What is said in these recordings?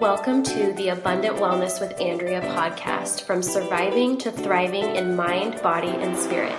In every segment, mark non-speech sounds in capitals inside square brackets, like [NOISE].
Welcome to the Abundant Wellness with Andrea podcast from surviving to thriving in mind, body, and spirit.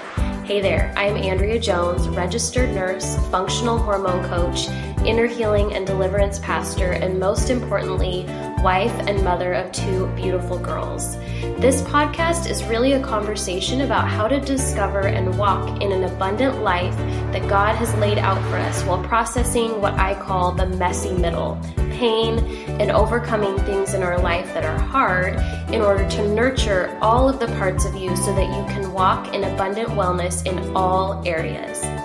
Hey there, I'm Andrea Jones, registered nurse, functional hormone coach, inner healing and deliverance pastor, and most importantly, wife and mother of two beautiful girls. This podcast is really a conversation about how to discover and walk in an abundant life that God has laid out for us while processing what I call the messy middle pain and overcoming things in our life that are hard in order to nurture all of the parts of you so that you can walk in abundant wellness in all areas.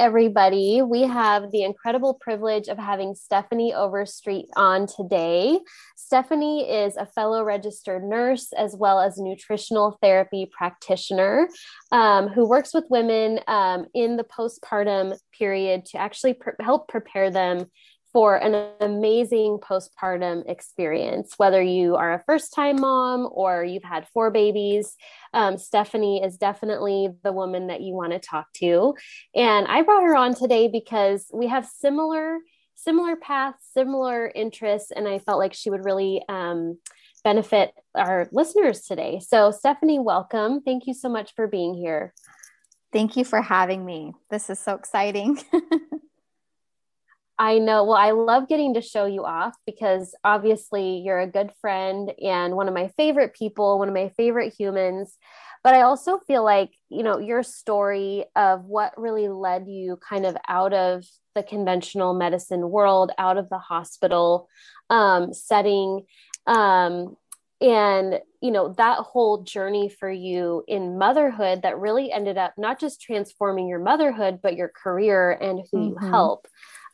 Everybody. We have the incredible privilege of having Stefanie Overstreet on today. Stefanie is a fellow registered nurse as well as nutritional therapy practitioner um, who works with women um, in the postpartum period to actually pr- help prepare them for an amazing postpartum experience. Whether you are a first time mom or you've had four babies, um, Stefanie is definitely the woman that you want to talk to. And I brought her on today because we have similar similar paths, similar interests, and I felt like she would really um, benefit our listeners today. So, Stefanie, welcome. Thank you so much for being here. Thank you for having me. This is so exciting. [LAUGHS] I know. Well, I love getting to show you off because obviously you're a good friend and one of my favorite people, one of my favorite humans. But I also feel like, you know, your story of what really led you kind of out of the conventional medicine world, out of the hospital um, setting. Um, and, you know, that whole journey for you in motherhood that really ended up not just transforming your motherhood, but your career and who mm-hmm. you help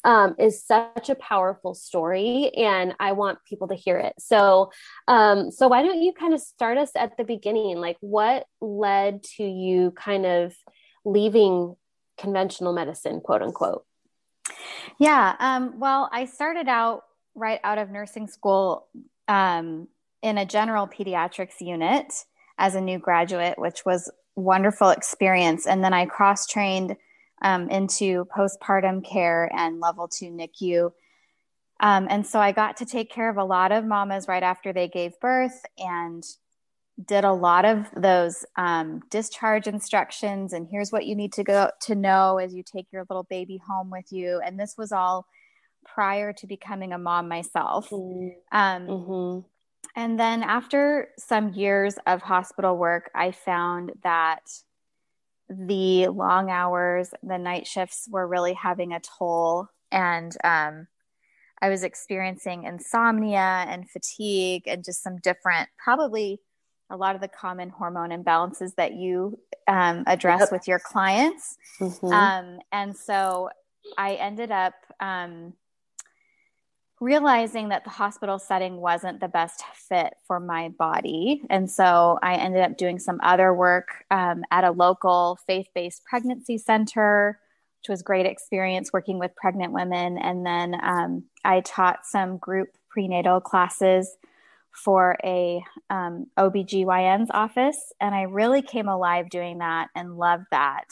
um, is such a powerful story and i want people to hear it. So um, so why don't you kind of start us at the beginning? Like what led to you kind of leaving conventional medicine quote unquote? Yeah um, well i started out right out of nursing school um, in a general pediatrics unit as a new graduate which was wonderful experience. And then i cross trained um, into postpartum care and level two NICU. Um, and so I got to take care of a lot of mamas right after they gave birth and did a lot of those um, discharge instructions. And here's what you need to go to know as you take your little baby home with you. And this was all prior to becoming a mom myself. Mm-hmm. Um, mm-hmm. And then after some years of hospital work, I found that the long hours, the night shifts were really having a toll. And um, I was experiencing insomnia and fatigue and just some different, probably a lot of the common hormone imbalances that you um, address yep. with your clients. Mm-hmm. Um, and so I ended up um, realizing that the hospital setting wasn't the best fit for my body. And so I ended up doing some other work um, at a local faith based pregnancy center, which was great experience working with pregnant women. And then um, I taught some group prenatal classes for a um, OBGYN's office. And I really came alive doing that and loved that.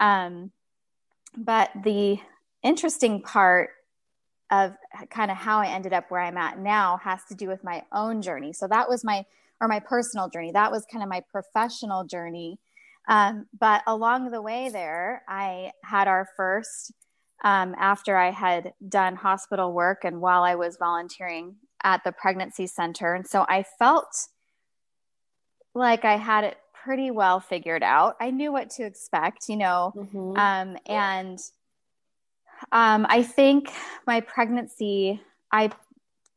Um, but the interesting part of kind of how I ended up where I'm at now has to do with my own journey. So that was my, or my personal journey. That was kind of my professional journey. Um, but along the way there, I had our first, um, after I had done hospital work and while I was volunteering at the pregnancy center. And so I felt like I had it pretty well figured out. I knew what to expect, you know, mm-hmm. um, and um, I think my pregnancy, I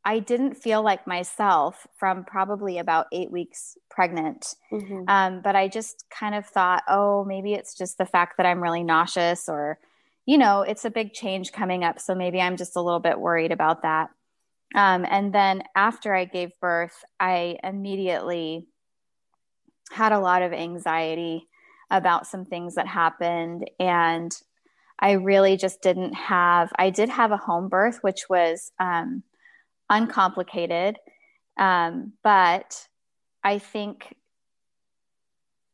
I didn't feel like myself from probably about eight weeks pregnant. Mm-hmm. Um, but I just kind of thought, oh, maybe it's just the fact that I'm really nauseous, or, you know, it's a big change coming up. So maybe I'm just a little bit worried about that. Um, and then after I gave birth, I immediately had a lot of anxiety about some things that happened. And I really just didn't have, I did have a home birth, which was um, uncomplicated. Um, but I think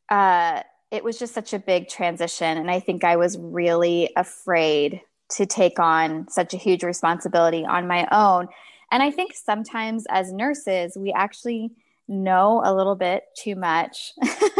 uh, it was just such a big transition. And I think I was really afraid to take on such a huge responsibility on my own. And I think sometimes as nurses, we actually know a little bit too much [LAUGHS]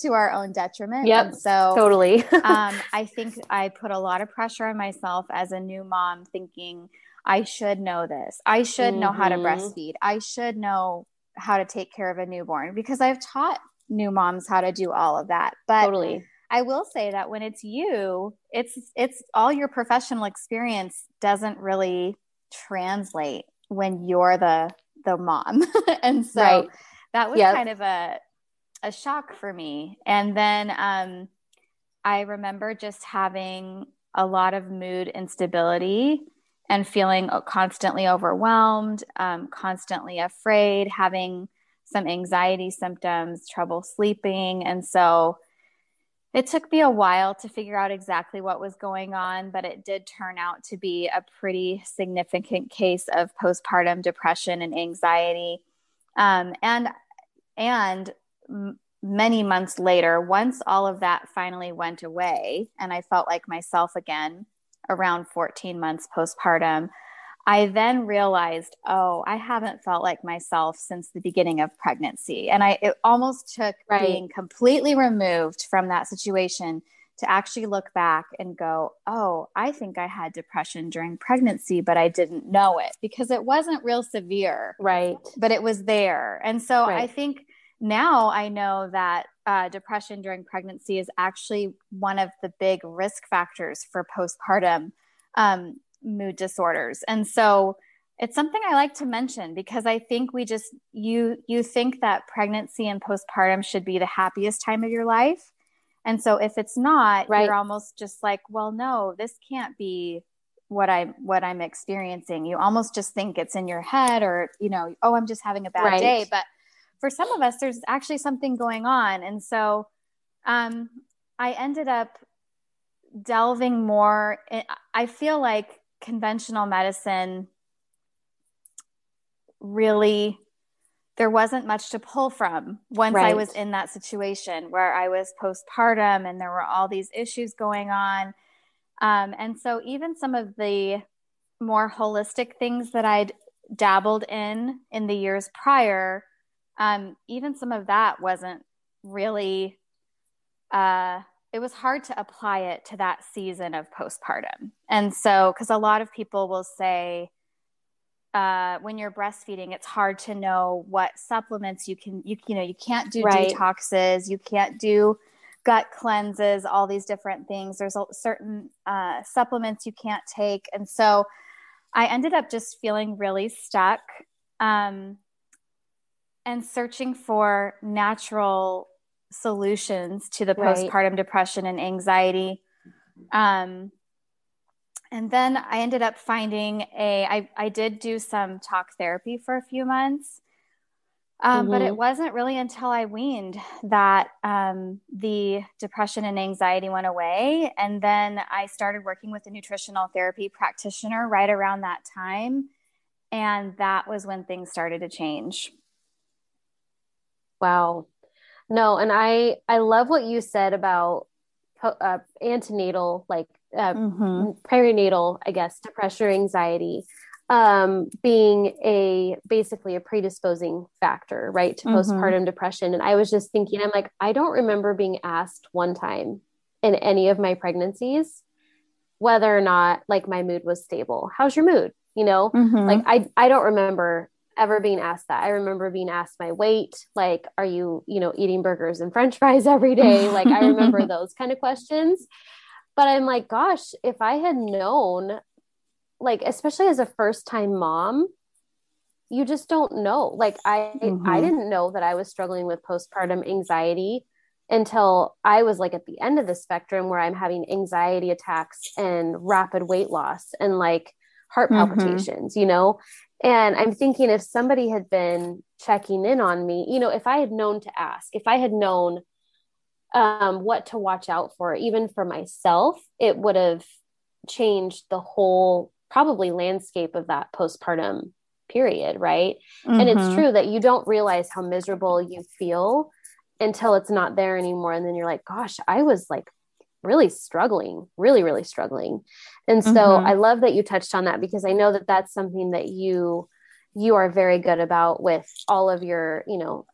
to our own detriment. Yep. And so totally. [LAUGHS] um, I think I put a lot of pressure on myself as a new mom, thinking I should know this. I should mm-hmm. know how to mm-hmm. breastfeed. I should know how to take care of a newborn because I've taught new moms how to do all of that. But totally. I will say that when it's you, it's it's all your professional experience doesn't really translate when you're the the mom. [LAUGHS] and so right. that was yep. kind of a a shock for me. And then um I remember just having a lot of mood instability and feeling constantly overwhelmed, um, constantly afraid, having some anxiety symptoms, trouble sleeping. And so it took me a while to figure out exactly what was going on, but it did turn out to be a pretty significant case of postpartum depression and anxiety. Um, and and many months later, once all of that finally went away, and I felt like myself again, around 14 months postpartum, I then realized, oh, I haven't felt like myself since the beginning of pregnancy. And I it almost took right. being completely removed from that situation to actually look back and go, oh, I think I had depression during pregnancy, but I didn't know it because it wasn't real severe. Right. But it was there. And so right. I think now I know that uh, depression during pregnancy is actually one of the big risk factors for postpartum um, mood disorders. And so it's something I like to mention because I think we just you you think that pregnancy and postpartum should be the happiest time of your life. And so if it's not, right. you're almost just like, well, no, this can't be what I'm what I'm experiencing. You almost just think it's in your head or, you know, oh, I'm just having a bad right. day. But for some of us, there's actually something going on. And so um, I ended up delving more. In, I feel like conventional medicine really there wasn't much to pull from once right. I was in that situation where I was postpartum and there were all these issues going on. Um, and so, even some of the more holistic things that I'd dabbled in in the years prior um, even some of that wasn't really uh, it was hard to apply it to that season of postpartum. And so because a lot of people will say uh, when you're breastfeeding it's hard to know what supplements you can you, you know you can't do right. detoxes you can't do gut cleanses all these different things. There's a, certain uh, supplements you can't take. And so i ended up just feeling really stuck um, and searching for natural solutions to the right. postpartum depression and anxiety. Um, and then I ended up finding a. I, I did do some talk therapy for a few months, um, mm-hmm. but it mm-hmm. wasn't really until I weaned that um, the depression and anxiety went away. And then I started working with a nutritional therapy practitioner right around that time. And that was when things started to change. Wow. No, and I I love what you said about uh, antenatal, like uh, mm-hmm. perinatal, I guess, depression or anxiety um, being a basically a predisposing factor, right, to mm-hmm. postpartum depression. And I was just thinking, I'm like, I don't remember being asked one time in any of my pregnancies whether or not like my mood was stable. How's your mood? You know, mm-hmm. like I I don't remember ever being asked that. I remember being asked my weight, like, are you, you know, eating burgers and french fries every day? Like, I remember [LAUGHS] those kind of questions. But I'm like, gosh, if I had known, like, especially as a first time mom, you just don't know. Like, I, mm-hmm. I didn't know that I was struggling with postpartum anxiety until I was like at the end of the spectrum where I'm having anxiety attacks and rapid weight loss and like heart mm-hmm. palpitations, mm-hmm. you know? And I'm thinking if somebody had been checking in on me, you know, if I had known to ask, if I had known um, what to watch out for, even for myself, it would have changed the whole probably landscape of that postpartum period, right? Mm-hmm. And it's mm-hmm. true that you don't realize how miserable you feel until it's not there anymore and then you're like gosh i was like really struggling really really struggling and so mm-hmm. i love that you touched on that because i know that that's something that you you are very good about with all of your you know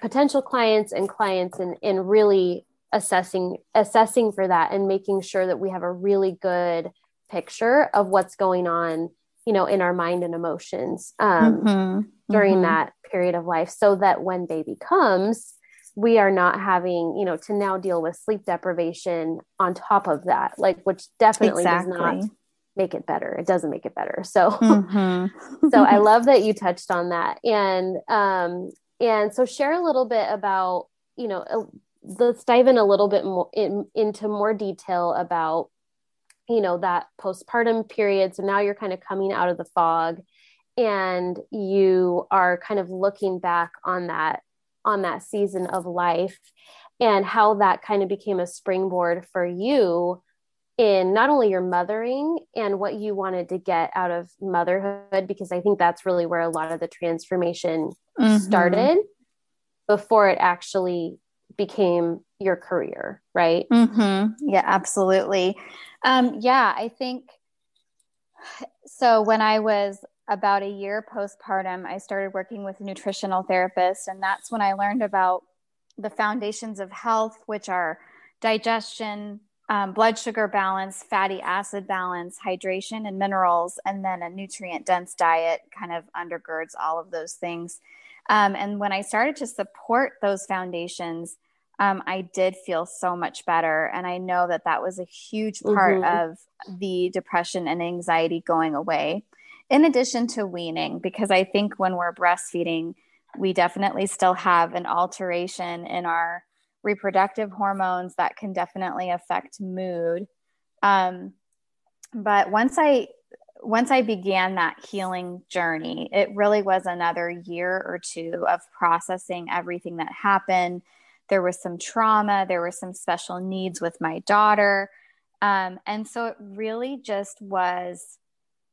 potential clients and clients and and really assessing assessing for that and making sure that we have a really good picture of what's going on you know in our mind and emotions um, mm-hmm. during mm-hmm. that period of life so that when baby comes we are not having you know to now deal with sleep deprivation on top of that like which definitely exactly. does not make it better it doesn't make it better so mm-hmm. [LAUGHS] so i [LAUGHS] love that you touched on that and um and so share a little bit about you know let's dive in a little bit more in, into more detail about you know that postpartum period so now you're kind of coming out of the fog and you are kind of looking back on that on that season of life and how that kind of became a springboard for you in not only your mothering and what you wanted to get out of motherhood because i think that's really where a lot of the transformation mm-hmm. started before it actually became your career right mm-hmm. yeah absolutely um, yeah i think so when i was about a year postpartum i started working with a nutritional therapist and that's when i learned about the foundations of health which are digestion um, blood sugar balance, fatty acid balance, hydration, and minerals, and then a nutrient dense diet kind of undergirds all of those things. Um, and when I started to support those foundations, um, I did feel so much better. And I know that that was a huge part mm-hmm. of the depression and anxiety going away, in addition to weaning, because I think when we're breastfeeding, we definitely still have an alteration in our reproductive hormones that can definitely affect mood. Um, but once I once I began that healing journey, it really was another year or two of processing everything that happened. There was some trauma, there were some special needs with my daughter. Um, and so it really just was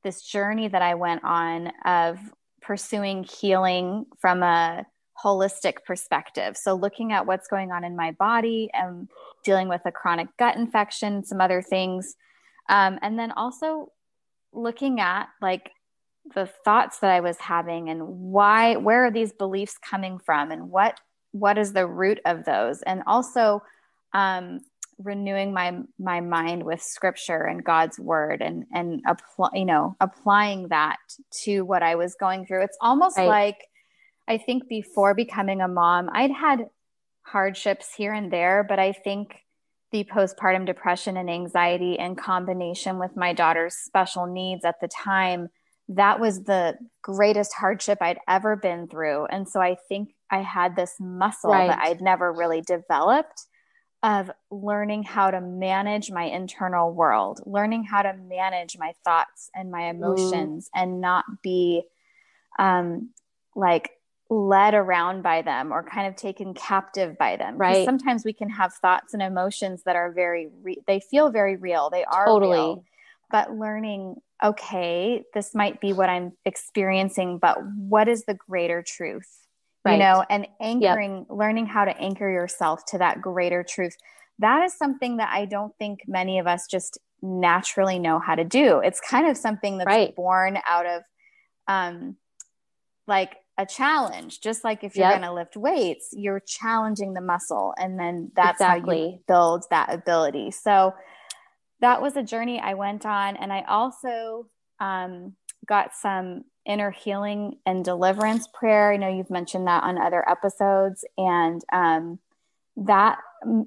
this journey that I went on of pursuing healing from a holistic perspective. So, looking at what's going on in my body and dealing with a chronic gut infection, some other things. Um, and then also looking at like the thoughts that I was having and why, where are these beliefs coming from and what, what is the root of those? And also, um, renewing my my mind with scripture and God's word and and apply you know applying that to what I was going through. It's almost right. like I think before becoming a mom, I'd had hardships here and there, but I think the postpartum depression and anxiety in combination with my daughter's special needs at the time, that was the greatest hardship I'd ever been through. And so I think I had this muscle right. that I'd never really developed of learning how to manage my internal world, learning how to manage my thoughts and my emotions mm. and not be um, like led around by them or kind of taken captive by them. Right. Sometimes we can have thoughts and emotions that are very, re- they feel very real. They are totally. Real, but learning, okay, this might be what I'm experiencing, but what is the greater truth? Right. You know, and anchoring, yep. learning how to anchor yourself to that greater truth. That is something that I don't think many of us just naturally know how to do. It's kind of something that's right. born out of, um, like a challenge just like if you're yep. going to lift weights you're challenging the muscle and then that's exactly. how you build that ability so that was a journey i went on and i also um, got some inner healing and deliverance prayer i know you've mentioned that on other episodes and um, that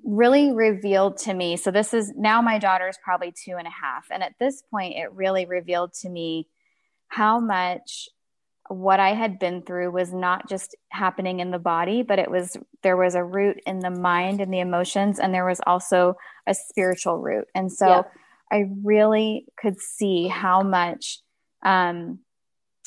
really revealed to me so this is now my daughter's probably two and a half and at this point it really revealed to me how much what I had been through was not just happening in the body, but it was there was a root in the mind and the emotions, and there was also a spiritual root. And so yeah. I really could see how much um,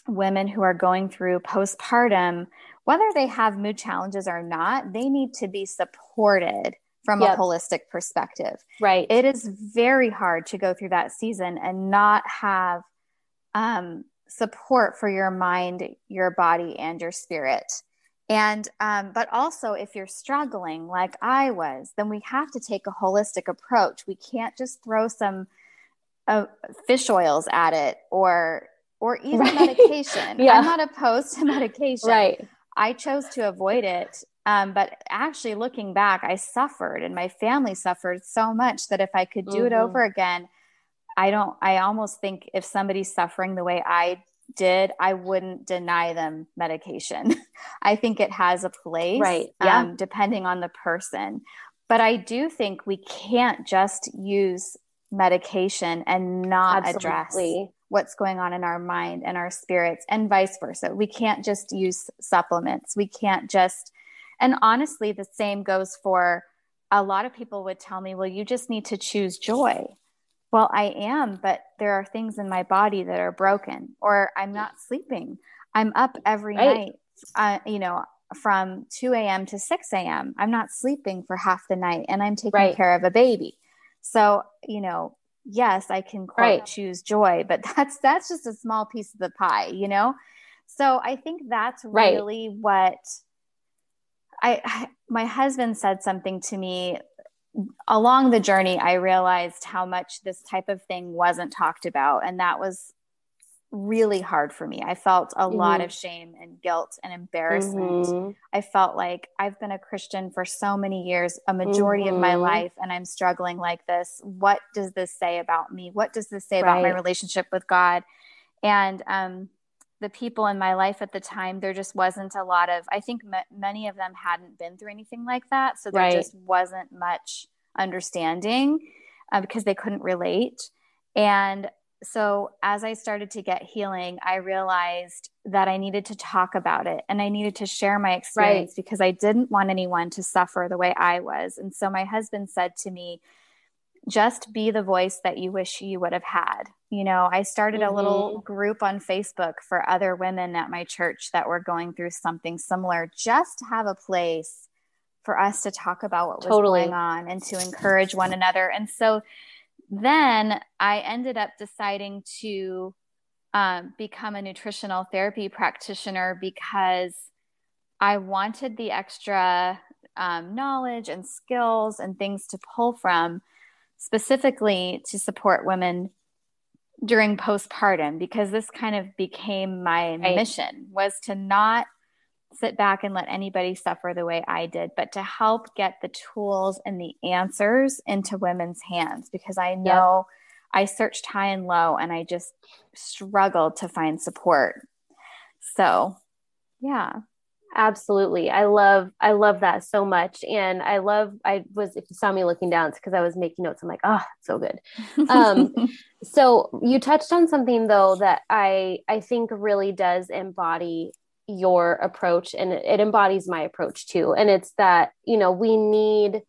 women who are going through postpartum, whether they have mood challenges or not, they need to be supported from yep. a holistic perspective. Right. It is very hard to go through that season and not have um, support for your mind, your body, and your spirit. And, um, but also if you're struggling like I was, then we have to take a holistic approach. We can't just throw some uh, fish oils at it or, or [LAUGHS] even right. medication. yeah. I'm not opposed to [LAUGHS] medication. Right. I chose to avoid it. Um, but actually, looking back, I suffered and my family suffered so much that if I could do mm-hmm. it over again, I don't, I almost think if somebody's suffering the way I did, I wouldn't deny them medication. [LAUGHS] I think it has a place, right? Yeah. Um, depending on the person. But I do think we can't just use medication and not Absolutely. address what's going on in our mind and our spirits, and vice versa. We can't just use supplements. We can't just, and honestly, the same goes for a lot of people would tell me, well, you just need to choose joy. Well, I am, but there are things in my body that are broken, or I'm not sleeping. I'm up every right. night, uh, you know, from 2 a.m. to 6 a.m. I'm not sleeping for half the night and I'm taking right. care of a baby. So, you know, yes, I can quote right. choose joy, but [LAUGHS] that's that's just a small piece of the pie, you know? So I think that's really what I, I my husband said something to me along the journey, I realized how much this type of thing wasn't talked about. And that was really hard for me. I felt a mm-hmm. lot of shame and guilt and embarrassment. Mm-hmm. I felt like I've been a Christian for so many years, a majority mm-hmm. of my mm-hmm. life, and I'm struggling like this. What does this say about me? What does this say right. about my relationship with God? And um, the people in my life at the time, there just wasn't a lot of, I think m- many of them hadn't been through anything like that. So there right. just wasn't much understanding uh, because they couldn't relate. And so as I started to get healing, I realized that I needed to talk about it and I needed to share my experience right. because I didn't want anyone to suffer the way I was. And so my husband said to me, just be the voice that you wish you would have had. You know, I started mm-hmm. a little mm-hmm. group on Facebook for other women at my church that were going through something similar, just to have a place for us to talk about what was totally. going on and to encourage one another. And so then I ended up deciding to um, become a nutritional therapy practitioner because I wanted the extra um, knowledge and skills and things to pull from specifically to support women during postpartum because this kind of became my right. mission was to not sit back and let anybody suffer the way I did, but to help get the tools and the answers into women's hands because I know yep. I searched high and low and I just struggled to find support. So, yeah. Absolutely. I love I love that so much. And I love I was if you saw me looking down, it's because I was making notes. I'm like, oh, so good. Um [LAUGHS] so you touched on something though that I I think really does embody your approach and it embodies my approach too. And it's that, you know, we need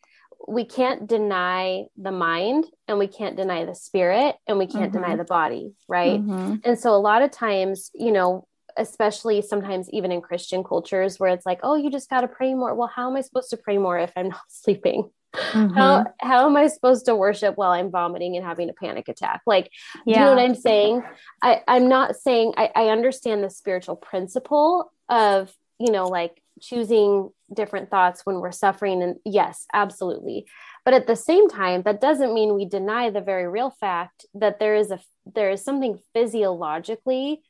we can't deny the mind and we can't deny the spirit and we can't mm-hmm. deny the body right mm-hmm. and so a lot of times you know especially sometimes even in Christian cultures where it's like, oh, you just got to pray more. Well, how am I supposed to pray more if I'm not [LAUGHS] sleeping? Mm-hmm. How how am I supposed to worship while I'm vomiting and having a panic attack? Like, yeah. do you know what I'm saying? I, I'm not saying I, I understand the spiritual principle of, you know, like choosing different thoughts when we're suffering. And yes, absolutely. But at the same time, that doesn't mean we deny the very real fact that there is a there is something physiologically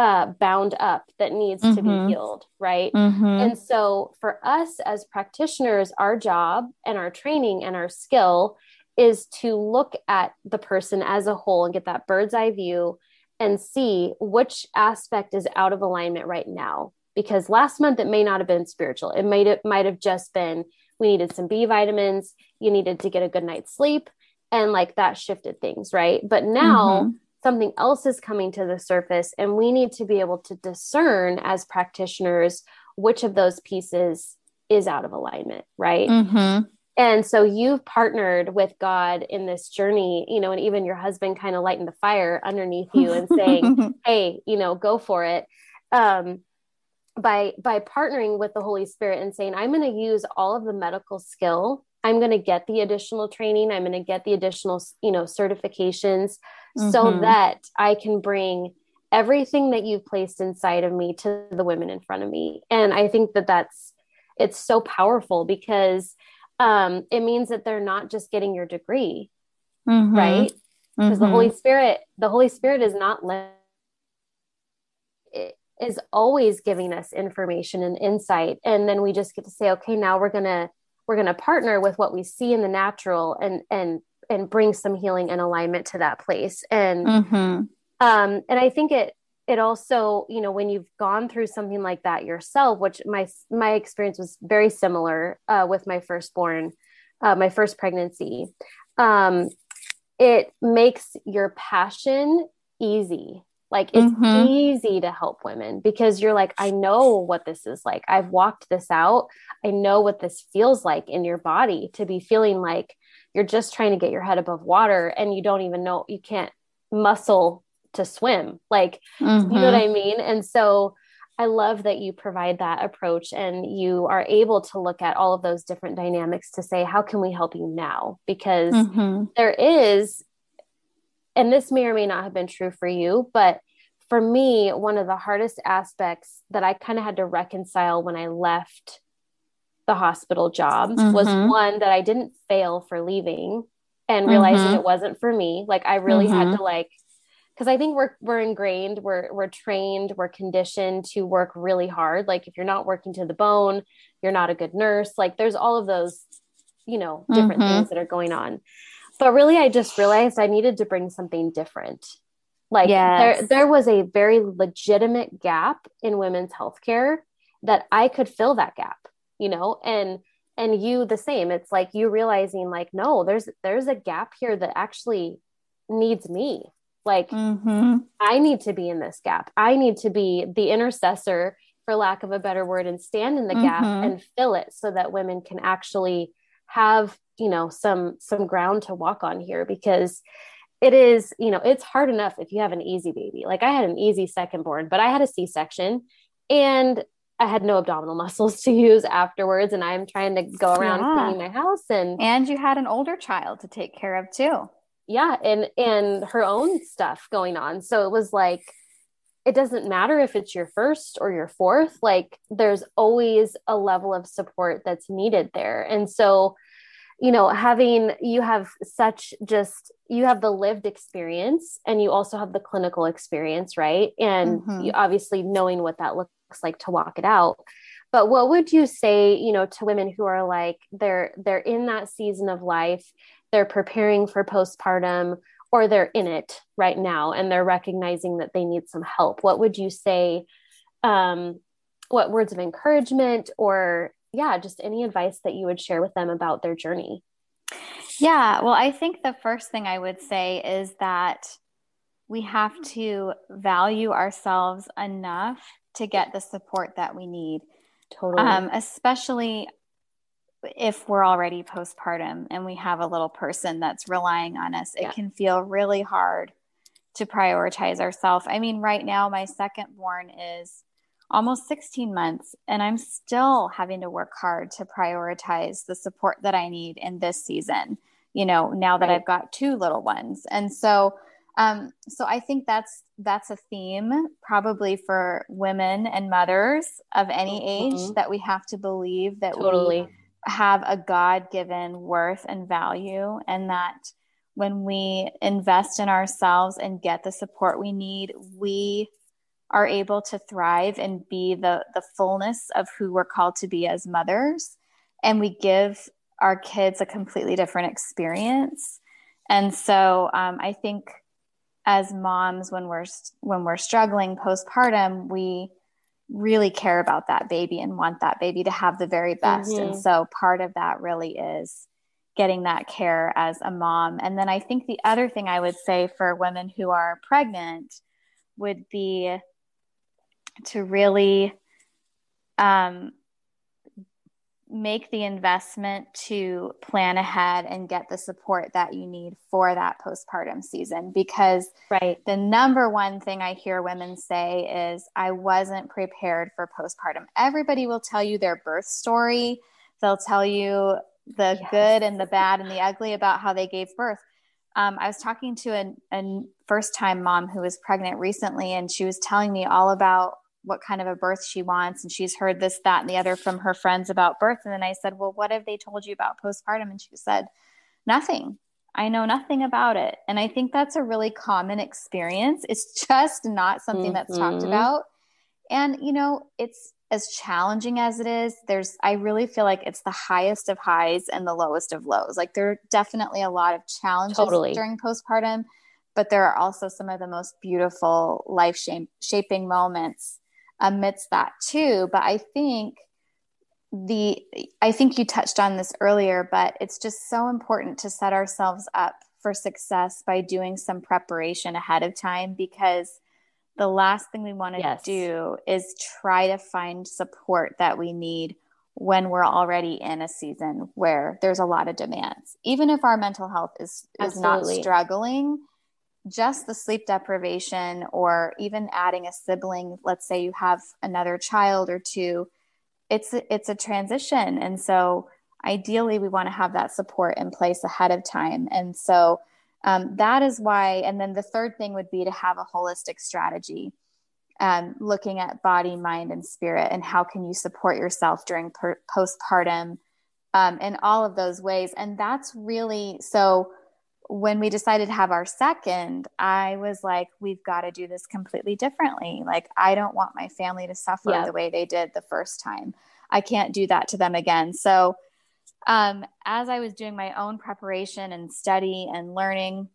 uh, bound up that needs mm-hmm. to be mm-hmm. healed, right? Mm-hmm. And so, for us as practitioners, our job and our training and our skill is to look at the person as a whole and get that bird's eye view and see which aspect is out of alignment right now. Because last month it may not have been spiritual. It might it might have just been we needed some B vitamins, you needed to get a good night's sleep, and like that shifted things, right? But now mm-hmm something else is coming to the surface and we need to be able to discern as practitioners which of those pieces is out of alignment right mm-hmm. and so you've partnered with god in this journey you know and even your husband kind of lighting the fire underneath you and saying [LAUGHS] hey you know go for it um, by by partnering with the holy spirit and saying i'm going to use all of the medical skill i'm going to get the additional training i'm going to get the additional you know certifications mm-hmm. so that i can bring everything that you've placed inside of me to the women in front of me. And I think that that's it's so powerful because um, it means that they're not just getting your degree, mm-hmm. right? Because mm-hmm. the Holy Spirit, the Holy Spirit is not let is always giving us information and insight, and then we just get to say, okay, now we're gonna we're gonna partner with what we see in the natural and and and bring some healing and alignment to that place. And mm-hmm. um, and I think it it also you know when you've gone through something like that yourself which my my experience was very similar uh, with my firstborn uh, my first pregnancy um, it makes your passion easy like it's mm-hmm. easy to help women because you're like i know what this is like i've walked this out i know what this feels like in your body to be feeling like you're just trying to get your head above water and you don't even know you can't muscle to swim like mm-hmm. you know what mm-hmm. i mean and so i love that you provide that approach and you are able to look at all of those different dynamics to say how can we help you now because mm-hmm. there is and this may or may not have been true for you but for me one of the hardest aspects that i kind of had to reconcile when i left the hospital job mm-hmm. was one that i didn't fail for leaving and realizing mm-hmm. it wasn't for me like i really had mm-hmm. to like because I think we're we're ingrained, we're we're trained, we're conditioned to work really hard. Like if you're not working to the bone, you're not a good nurse. Like there's all of those, you know, different mm-hmm. things that are going on. But really I just realized I needed to bring something different. Like yes. there there was a very legitimate gap in women's healthcare that I could fill that gap, you know, and and you the same. It's like you realizing like no, there's there's a gap here that actually needs me like, mm-hmm. I need to be in this gap. I need to be the intercessor, for lack of a better word, and stand in the mm-hmm. gap and fill it so that women can actually have, you know, some some ground to walk on here because it is, you know, it's hard enough if you have an easy baby. Like I had an easy second born, but I had a C-section and I had no abdominal [LAUGHS] muscles to use afterwards, and I'm trying to go around yeah. cleaning my house. And and you had an older child to take care of too yeah and and her own stuff going on so it was like it doesn't matter if it's your first or your fourth like there's always a level of support that's needed there and so you know having you have such just you have the lived experience and you also have the clinical experience right? And mm-hmm. you obviously knowing what that looks like to walk it out. But what would you say you know to women who are like they're they're in that season of life they're preparing for postpartum or they're in it right now and they're recognizing that they need some help? What would you say um, what words of encouragement or yeah just any advice that you would share with them about their journey yeah well i think the first thing i would say is that we have to value ourselves enough to get the support that we need totally um, especially if we're already postpartum and we have a little person that's relying on us, it yeah. can feel really hard to prioritize ourselves. I mean, right now, my second born is almost 16 months, and I'm still having to work hard to prioritize the support that I need in this season, you know, now that right. I've got two little ones. And so, um, so I think that's that's a theme probably for women and mothers of any age mm-hmm. that we have to believe that totally. we have a God given worth and value, and that when we invest in ourselves and get the support we need, we are able to thrive and be the, the fullness of who we're called to be as mothers. And we give our kids a completely different experience. And so um, I think as moms, when we're when we're struggling postpartum, we really care about that baby and want that baby to have the very best. Mm-hmm. And so part of that really is getting that care as a mom. And then I think the other thing I would say for women who are pregnant would be to really um, make the investment to plan ahead and get the support that you need for that postpartum season. Because right. the number one thing i hear women say is i wasn't prepared for postpartum. Everybody will tell you their birth story. They'll tell you the yes. good and the bad and the ugly about how they gave birth um, I was talking to a, a first time mom who was pregnant recently, and she was telling me all about what kind of a birth she wants. And she's heard this, that, and the other from her friends about birth. And then I said, Well, what have they told you about postpartum? And she said, Nothing. I know nothing about it. And I think that's a really common experience. It's just not something mm-hmm. that's talked mm-hmm. about. And, you know, it's as challenging as it is, there's, I really feel like it's the highest of highs and the lowest of lows. Like there are definitely a lot of challenges totally. during postpartum, but there are also some of the most beautiful life shaping moments amidst that too. But I think the, I think you touched on this earlier, but it's just so important to set ourselves up for success by doing some preparation ahead of time because the last thing we want to yes. do is try to find support that we need when we're already in a season where there's a lot of demands. Even if our mental health is is not struggling, just the sleep deprivation or even adding a sibling, let's say you have another child or two, it's it's a transition and so ideally we want to have that support in place ahead of time. And so um, that is why, and then the third thing would be to have a holistic strategy, um, looking at body, mind, and spirit, and how can you support yourself during per- postpartum um, in all of those ways. And that's really so. When we decided to have our second, I was like, we've got to do this completely differently. Like, I don't want my family to suffer yeah. the way they did the first time. I can't do that to them again. So, um, as I was doing my own preparation and study and learning,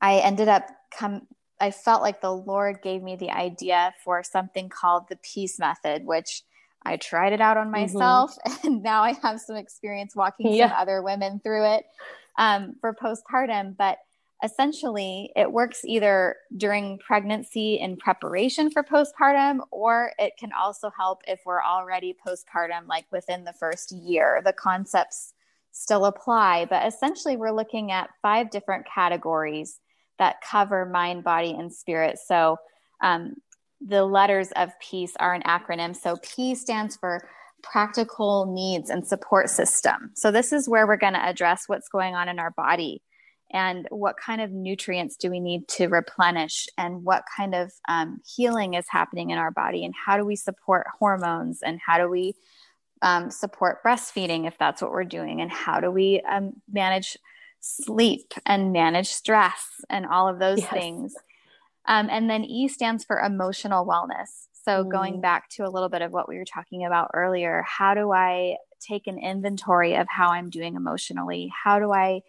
I ended up come. I felt like the Lord gave me the idea for something called the peace method, which I tried it out on mm-hmm. myself, mm-hmm. [LAUGHS] and now I have some experience walking yeah. some other women through it um, for postpartum. But essentially it works either during pregnancy in preparation for postpartum or it can also help if we're already postpartum like within the first year. The concepts still apply but essentially we're looking at five different categories that cover mind body and spirit. So um, the letters of peace are an acronym. So p stands for practical needs and support system. So this is where we're going to address what's going on in our body and what kind of nutrients do we need to replenish and what kind of um, healing is happening in our body and how do we support hormones and how do we um, support breastfeeding if that's what we're doing and how do we um, manage sleep and manage stress and all of those yes. things um, and then e stands for emotional wellness so mm. going back to a little bit of what we were talking about earlier how do i take an inventory of how i'm doing emotionally how do i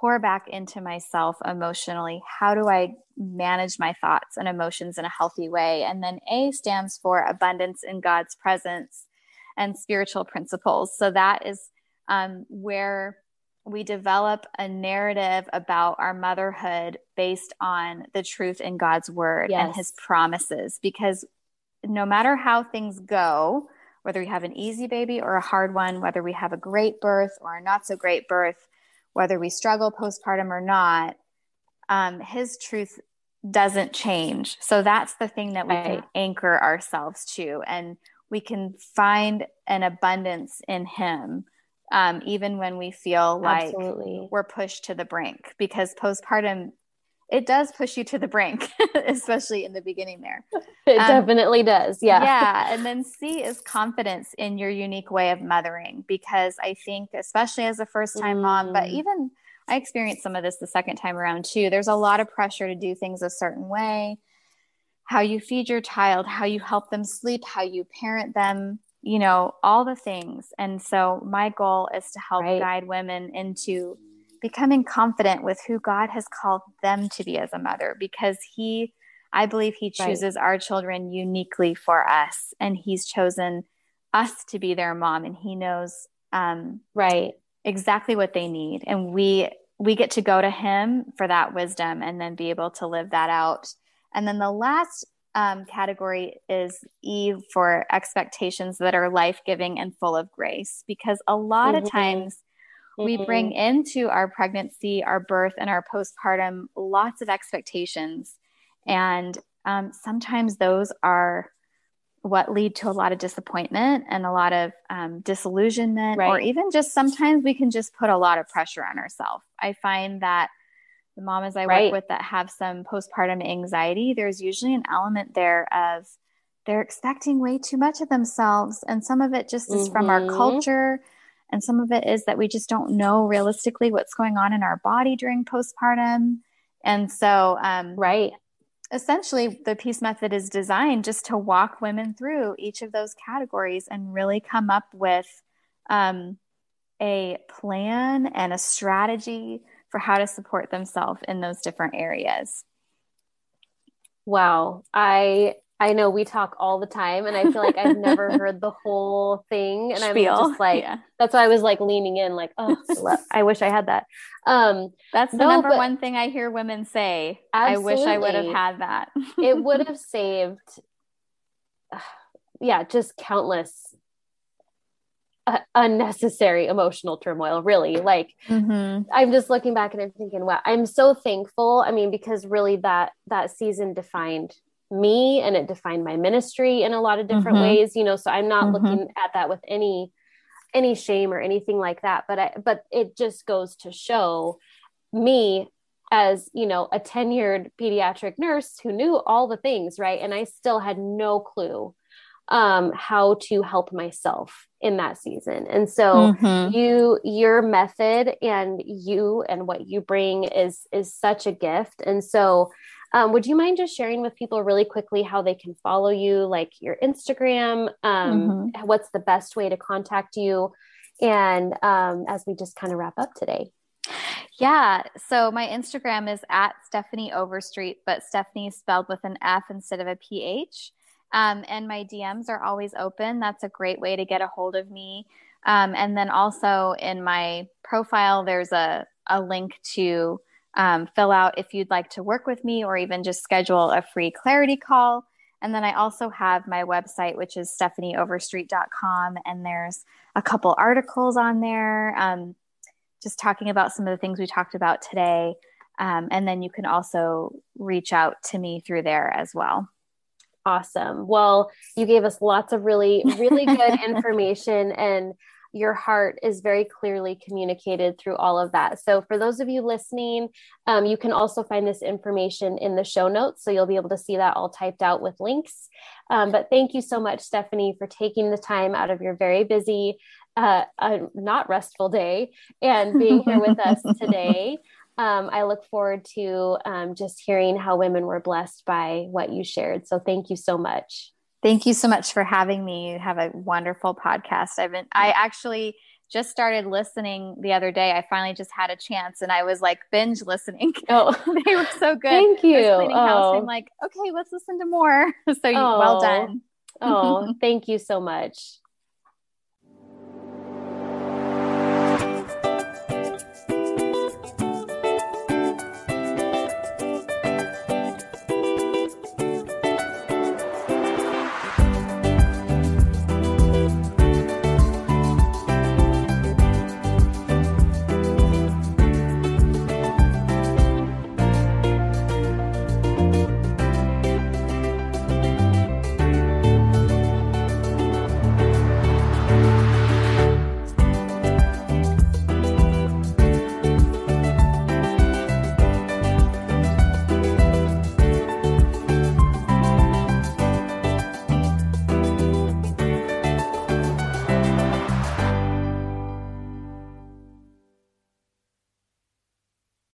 pour back into myself emotionally? How do I manage my thoughts and emotions in a healthy way? And then A stands for abundance in God's presence and spiritual principles. So that is um, where we develop a narrative about our motherhood based on the truth in God's word yes. and his promises. Because no matter how things go, whether we have an easy baby or a hard one, whether we have a great birth or a not so great birth, whether we struggle postpartum or not, um, his truth doesn't change. So that's the thing that we right. can anchor ourselves to. And we can find an abundance in him, um, even when we feel like Absolutely. we're pushed to the brink, because postpartum it does push you to the brink, [LAUGHS] especially in the beginning there. It um, definitely does. Yeah. Yeah. And then [LAUGHS] C is confidence in your unique way of mothering, because I think, especially as a first time mm. mom, but mm. even I experienced some of this the second time around too. There's a lot of pressure to do things a certain way. How you feed your child, how you help them sleep, how you parent them, you know, all the things. And so my goal is to help right. guide women into becoming confident with who God has called them to be as a mother because He, I believe He chooses right. our children uniquely for us and He's chosen us to be their mom and He knows um, right exactly what they need and we we get to go to him for that wisdom and then be able to live that out and then the last um, category is E for expectations that are life-giving and full of grace because a lot mm-hmm. of times we bring mm-hmm. into our pregnancy, our birth, and our postpartum lots of expectations. And um, sometimes those are what lead to a lot of disappointment and a lot of um, disillusionment, right. or even just sometimes we can just put a lot of pressure on ourselves. I find that the mamas I right. work with that have some postpartum anxiety, there's usually an element there of they're expecting way too much of themselves. And some of it just is mm-hmm. from our mm-hmm. culture. And some of it is that we just don't know realistically what's going on in our body during postpartum. And so, um, right. Essentially, the PEACE method is designed just to walk women through each of those categories and really come up with um, a plan and a strategy for how to support themselves in those different areas. Wow. I I know we talk all the time and I feel like I've never [LAUGHS] heard the whole thing and Spiel. I'm just like yeah. that's why I was like leaning in like [LAUGHS] oh I wish I had that. Um that's the no, number but, one thing I hear women say. Absolutely. I wish I would have had that. it [LAUGHS] would have saved [SIGHS] yeah, just countless uh, unnecessary emotional turmoil really like mm-hmm. i'm just looking back and i'm thinking wow i'm so thankful i mean because really that that season defined me and it defined my ministry in a lot of different mm-hmm. ways you know so i'm not mm-hmm. looking at that with any any shame or anything like that but i but it just goes to show me as you know a tenured pediatric nurse who knew all the things right and i still had no clue um, how to help myself in that season. And so mm-hmm. you your method and you and what you bring is is such a gift. And so um, would you mind just sharing with people really quickly how they can follow you, like your Instagram? Um, mm-hmm. What's the best way to contact you? And um, as we just kind of wrap up today. Yeah. So my Instagram is at Stefanie Overstreet, but Stefanie is spelled with an F instead of a PH. Um, and my DMs are always open. That's a great way to get a hold of me. Um, and then also in my profile, there's a, a link to um, fill out if you'd like to work with me or even just schedule a free clarity call. And then I also have my website, which is stefanieoverstreet.com. And there's a couple articles on there um, just talking about some of the things we talked about today. Um, and then you can also reach out to me through there as well. Awesome. Well, you gave us lots of really, really good [LAUGHS] information, and your heart is very clearly communicated through all of that. So, for those of you listening, um, you can also find this information in the show notes. So, you'll be able to see that all typed out with links. Um, but thank you so much, Stefanie, for taking the time out of your very busy, uh, uh, not restful day and being here with us [LAUGHS] today um, I look forward to um, just hearing how women were blessed by what you shared. So thank you so much. Thank you so much for having me. You have a wonderful podcast. I've been, I actually just started listening the other day. I finally just had a chance and I was like binge listening. [LAUGHS] Oh, they were so good. Thank you. oh. House. I'm oh. like, okay, let's listen to more. [LAUGHS] So you, oh. well done. oh, [LAUGHS] thank you so much.